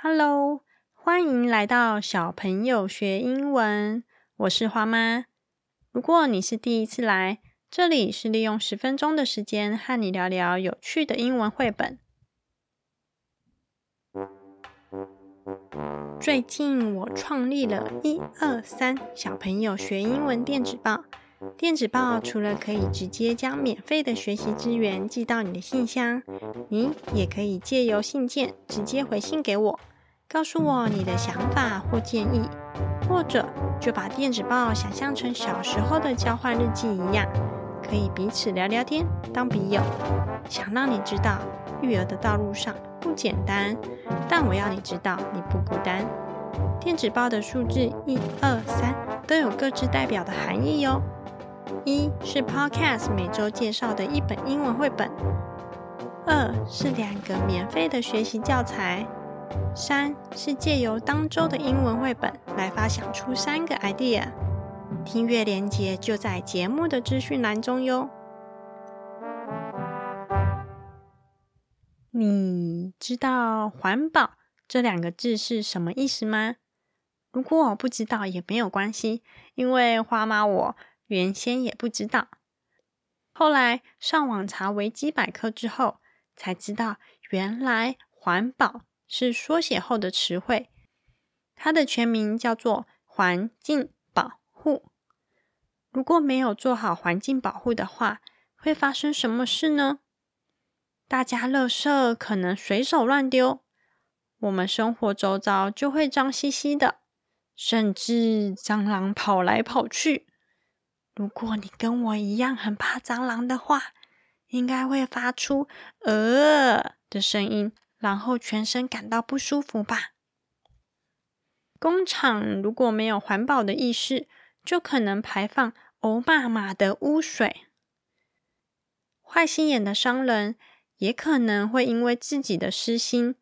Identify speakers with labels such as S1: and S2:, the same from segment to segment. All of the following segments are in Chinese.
S1: Hello，欢迎来到小朋友学英文。我是花妈。如果你是第一次来，这里是利用十分钟的时间和你聊聊有趣的英文绘本。最近我创立了一二三小朋友学英文电子报。电子报除了可以直接将免费的学习资源寄到你的信箱，你也可以借由信件直接回信给我，告诉我你的想法或建议，或者就把电子报想象成小时候的交换日记一样，可以彼此聊聊天，当笔友。想让你知道，育儿的道路上不简单，但我要你知道，你不孤单。电子报的数字一二三都有各自代表的含义哟。一是 Podcast 每周介绍的一本英文绘本，二是两个免费的学习教材，三是借由当周的英文绘本来发想出三个 idea。听阅连接就在节目的资讯栏中哟。你知道“环保”这两个字是什么意思吗？如果我不知道也没有关系，因为花妈我。原先也不知道，后来上网查维基百科之后，才知道原来“环保”是缩写后的词汇，它的全名叫做“环境保护”。如果没有做好环境保护的话，会发生什么事呢？大家垃圾可能随手乱丢，我们生活周遭就会脏兮兮的，甚至蟑螂跑来跑去。如果你跟我一样很怕蟑螂的话，应该会发出“呃”的声音，然后全身感到不舒服吧？工厂如果没有环保的意识，就可能排放欧巴马的污水。坏心眼的商人也可能会因为自己的私心，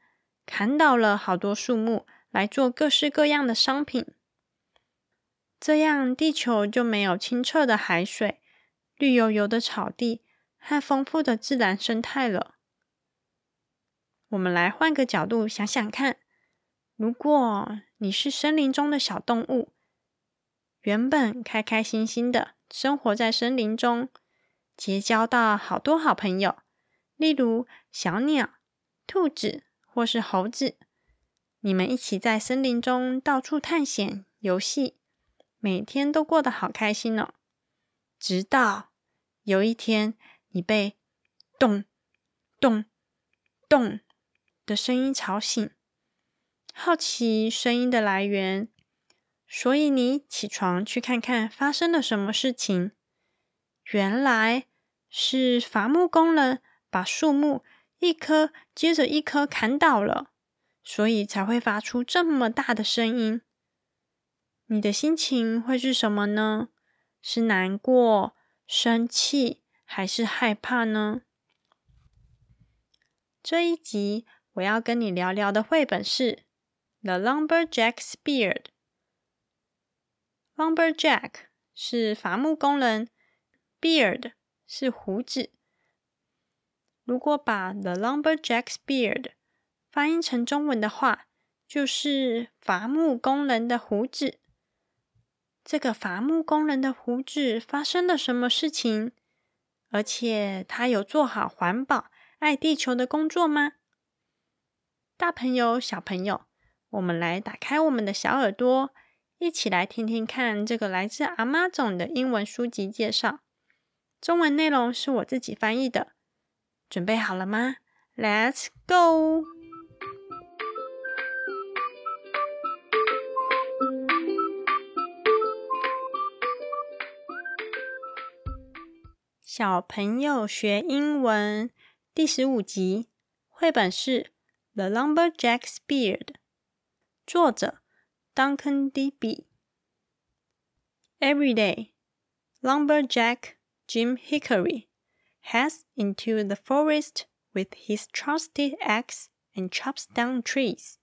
S1: 砍倒了好多树木来做各式各样的商品。这样，地球就没有清澈的海水、绿油油的草地和丰富的自然生态了。我们来换个角度想想看：如果你是森林中的小动物，原本开开心心的生活在森林中，结交到好多好朋友，例如小鸟、兔子或是猴子，你们一起在森林中到处探险、游戏。每天都过得好开心哦，直到有一天你被咚咚咚的声音吵醒，好奇声音的来源，所以你起床去看看发生了什么事情。原来是伐木工人把树木一棵接着一棵砍倒了，所以才会发出这么大的声音。你的心情会是什么呢？是难过、生气，还是害怕呢？这一集我要跟你聊聊的绘本是《The Lumberjack's Beard》。Lumberjack 是伐木工人，Beard 是胡子。如果把《The Lumberjack's Beard》翻译成中文的话，就是伐木工人的胡子。这个伐木工人的胡子发生了什么事情？而且他有做好环保、爱地球的工作吗？大朋友、小朋友，我们来打开我们的小耳朵，一起来听听看这个来自阿妈总的英文书籍介绍。中文内容是我自己翻译的，准备好了吗？Let's go！小朋友学英文第十五集，绘本是《The Lumberjack's Beard》，作者 Duncan D. B. Every day, Lumberjack Jim Hickory heads into the forest with his trusty axe and chops down trees.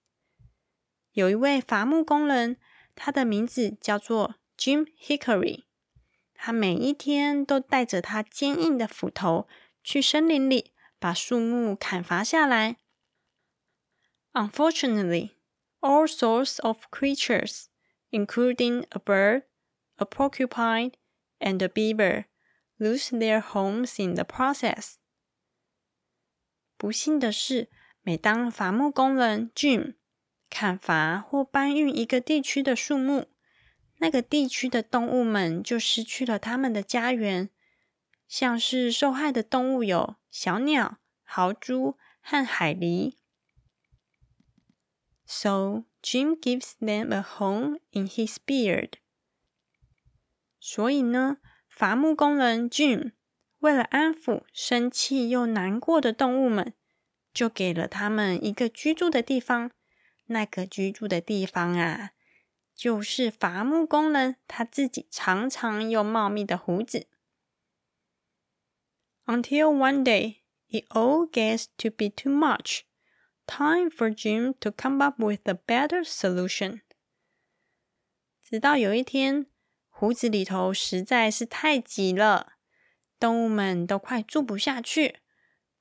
S1: 有一位伐木工人，他的名字叫做 Jim Hickory。他每一天都带着他坚硬的斧头去森林里把树木砍伐下来。Unfortunately, all sorts of creatures, including a bird, a porcupine, and a beaver, lose their homes in the process. 不幸的是，每当伐木工人 Jim 砍伐或搬运一个地区的树木，那个地区的动物们就失去了他们的家园。像是受害的动物有小鸟、豪猪和海狸。So Jim gives them a home in his beard. 所以呢，伐木工人 Jim 为了安抚生气又难过的动物们，就给了他们一个居住的地方。那个居住的地方啊，就是伐木工人他自己长长又茂密的胡子。Until one day, it all gets to be too much. Time for Jim to come up with a better solution. 直到有一天，胡子里头实在是太挤了，动物们都快住不下去。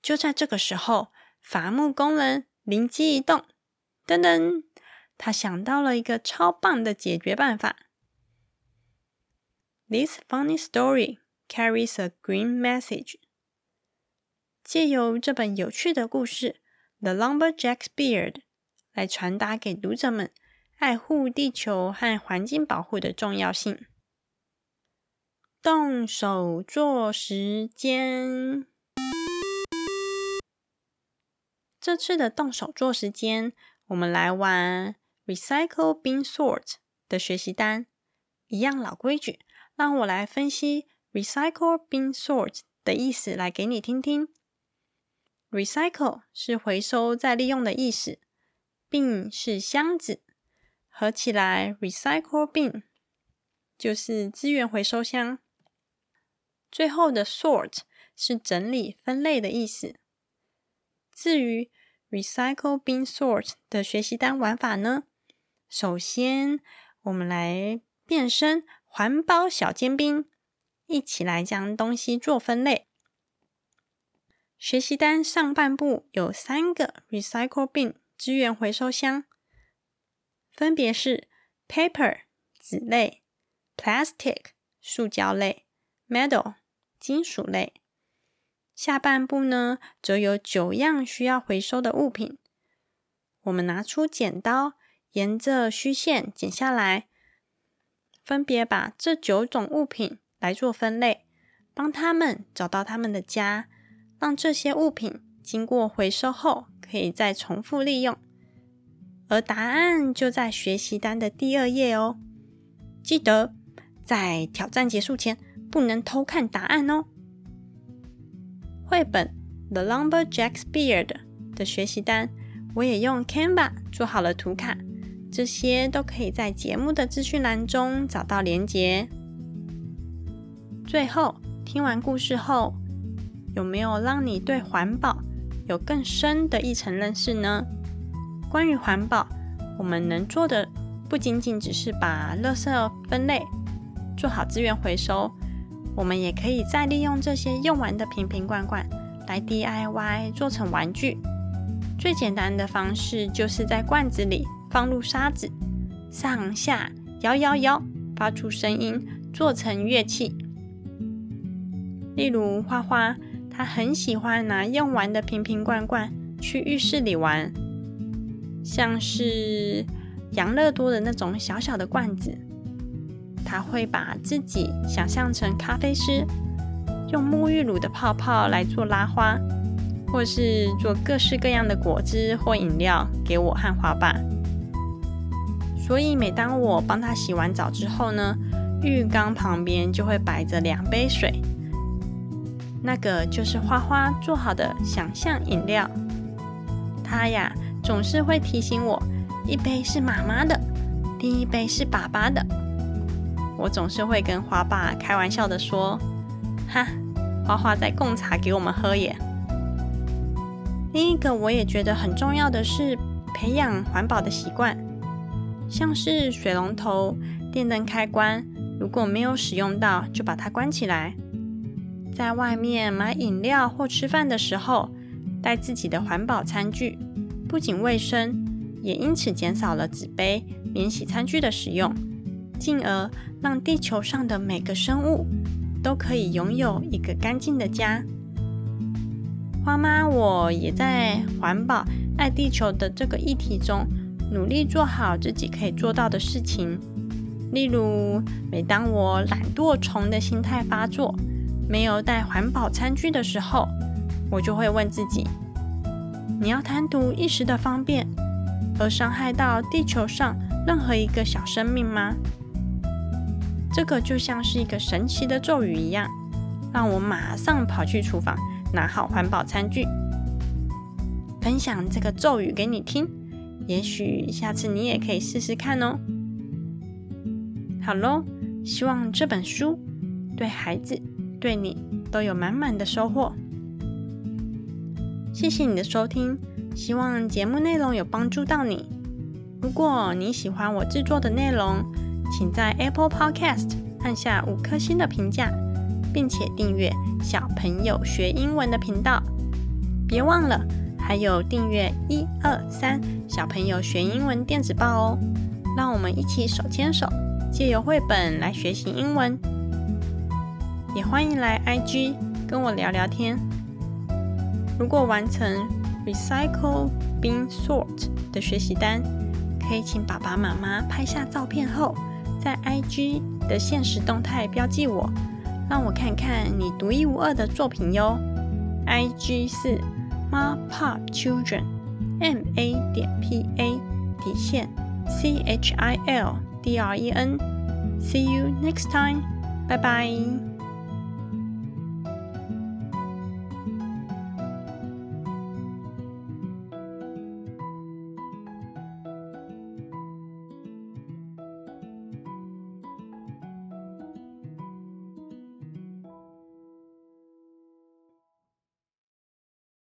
S1: 就在这个时候，伐木工人灵机一动。噔噔，他想到了一个超棒的解决办法。This funny story carries a green message。借由这本有趣的故事《The Lumberjack's Beard》来传达给读者们爱护地球和环境保护的重要性。动手做时间，这次的动手做时间。我们来玩 Recycle Bin Sort 的学习单，一样老规矩，让我来分析 Recycle Bin Sort 的意思，来给你听听。Recycle 是回收再利用的意思，Bin 是箱子，合起来 Recycle Bin 就是资源回收箱。最后的 Sort 是整理分类的意思。至于 Recycle bin sort 的学习单玩法呢？首先，我们来变身环保小尖兵，一起来将东西做分类。学习单上半部有三个 Recycle bin 资源回收箱，分别是 Paper 纸类、Plastic 塑胶类、Metal 金属类。下半部呢，则有九样需要回收的物品。我们拿出剪刀，沿着虚线剪下来，分别把这九种物品来做分类，帮他们找到他们的家，让这些物品经过回收后可以再重复利用。而答案就在学习单的第二页哦。记得在挑战结束前，不能偷看答案哦。绘本《The Lumberjack's Beard》的学习单，我也用 Canva 做好了图卡，这些都可以在节目的资讯栏中找到连结。最后，听完故事后，有没有让你对环保有更深的一层认识呢？关于环保，我们能做的不仅仅只是把垃圾分类，做好资源回收。我们也可以再利用这些用完的瓶瓶罐罐来 DIY 做成玩具。最简单的方式就是在罐子里放入沙子，上下摇摇摇，发出声音，做成乐器。例如花花，他很喜欢拿用完的瓶瓶罐罐去浴室里玩，像是养乐多的那种小小的罐子。他会把自己想象成咖啡师，用沐浴乳的泡泡来做拉花，或是做各式各样的果汁或饮料给我和花爸。所以每当我帮他洗完澡之后呢，浴缸旁边就会摆着两杯水，那个就是花花做好的想象饮料。他呀总是会提醒我，一杯是妈妈的，另一杯是爸爸的。我总是会跟花爸开玩笑的说：“哈，花花在供茶给我们喝耶。”另一个我也觉得很重要的是培养环保的习惯，像是水龙头、电灯开关，如果没有使用到，就把它关起来。在外面买饮料或吃饭的时候，带自己的环保餐具，不仅卫生，也因此减少了纸杯、免洗餐具的使用，进而让地球上的每个生物都可以拥有一个干净的家。花妈，我也在环保、爱地球的这个议题中，努力做好自己可以做到的事情。例如，每当我懒惰虫的心态发作，没有带环保餐具的时候，我就会问自己：你要贪图一时的方便？而伤害到地球上任何一个小生命吗？这个就像是一个神奇的咒语一样，让我马上跑去厨房拿好环保餐具，分享这个咒语给你听。也许下次你也可以试试看哦。好喽，希望这本书对孩子、对你都有满满的收获。谢谢你的收听。希望节目内容有帮助到你。如果你喜欢我制作的内容，请在 Apple Podcast 按下五颗星的评价，并且订阅“小朋友学英文”的频道。别忘了还有订阅一二三小朋友学英文电子报哦。让我们一起手牵手，借由绘本来学习英文。也欢迎来 IG 跟我聊聊天。如果完成。Recycle bin sort 的学习单，可以请爸爸妈妈拍下照片后，在 IG 的现实动态标记我，让我看看你独一无二的作品哟。IG 是 Ma Pa Children，M A 点 P A 底线 C H I L D R E N。See you next time，拜拜。